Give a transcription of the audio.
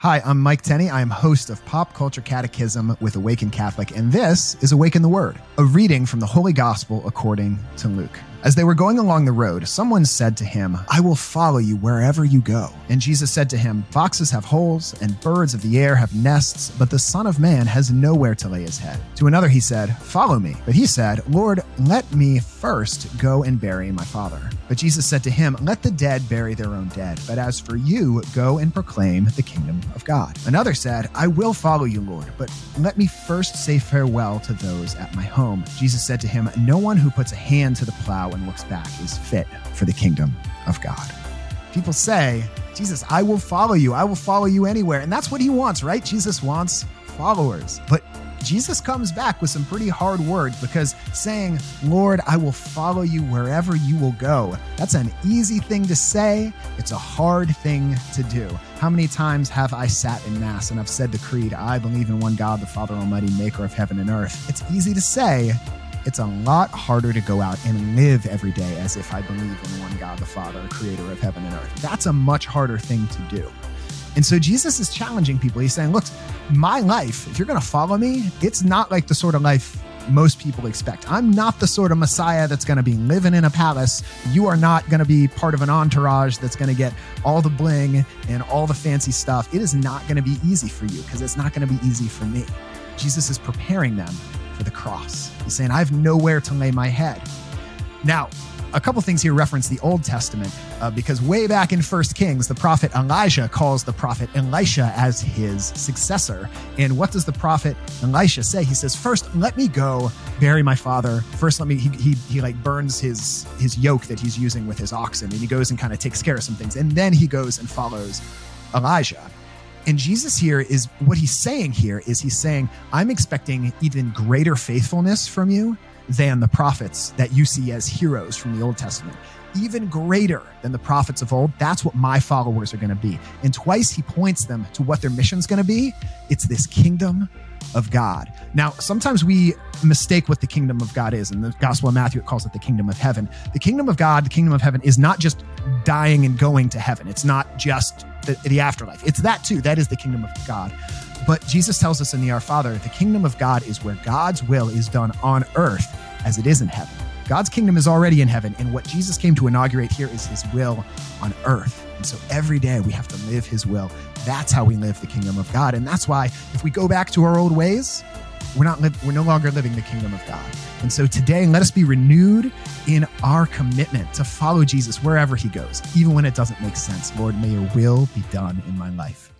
Hi, I'm Mike Tenney. I am host of Pop Culture Catechism with Awaken Catholic, and this is Awaken the Word, a reading from the Holy Gospel according to Luke. As they were going along the road, someone said to him, I will follow you wherever you go. And Jesus said to him, Foxes have holes, and birds of the air have nests, but the Son of Man has nowhere to lay his head. To another he said, Follow me. But he said, Lord, let me first go and bury my father. But Jesus said to him, Let the dead bury their own dead, but as for you, go and proclaim the kingdom of God. Another said, I will follow you, Lord, but let me first say farewell to those at my home. Jesus said to him, No one who puts a hand to the plow and looks back is fit for the kingdom of God. People say, Jesus, I will follow you. I will follow you anywhere. And that's what he wants, right? Jesus wants followers. But Jesus comes back with some pretty hard words because saying, Lord, I will follow you wherever you will go, that's an easy thing to say. It's a hard thing to do. How many times have I sat in Mass and I've said the creed, I believe in one God, the Father Almighty, maker of heaven and earth? It's easy to say, it's a lot harder to go out and live every day as if I believe in one God, the Father, creator of heaven and earth. That's a much harder thing to do. And so Jesus is challenging people. He's saying, look, my life, if you're going to follow me, it's not like the sort of life most people expect. I'm not the sort of Messiah that's going to be living in a palace. You are not going to be part of an entourage that's going to get all the bling and all the fancy stuff. It is not going to be easy for you because it's not going to be easy for me. Jesus is preparing them for the cross. He's saying, I have nowhere to lay my head. Now, a couple things here reference the Old Testament uh, because way back in First Kings, the prophet Elijah calls the prophet Elisha as his successor. And what does the prophet Elisha say? He says, "First, let me go bury my father. First, let me." He he, he like burns his his yoke that he's using with his oxen, and he goes and kind of takes care of some things, and then he goes and follows Elijah. And Jesus here is what he's saying here is he's saying, I'm expecting even greater faithfulness from you than the prophets that you see as heroes from the Old Testament. Even greater than the prophets of old. That's what my followers are going to be. And twice he points them to what their mission's going to be. It's this kingdom of God. Now, sometimes we mistake what the kingdom of God is. In the Gospel of Matthew, it calls it the kingdom of heaven. The kingdom of God, the kingdom of heaven, is not just dying and going to heaven. It's not just the, the afterlife. It's that too. That is the kingdom of God. But Jesus tells us in the Our Father, the kingdom of God is where God's will is done on earth as it is in heaven. God's kingdom is already in heaven, and what Jesus came to inaugurate here is his will on earth. And so every day we have to live his will. That's how we live the kingdom of God. And that's why if we go back to our old ways, we're not li- we're no longer living the kingdom of God. And so today, let us be renewed in our commitment to follow Jesus wherever he goes, even when it doesn't make sense. Lord, may your will be done in my life.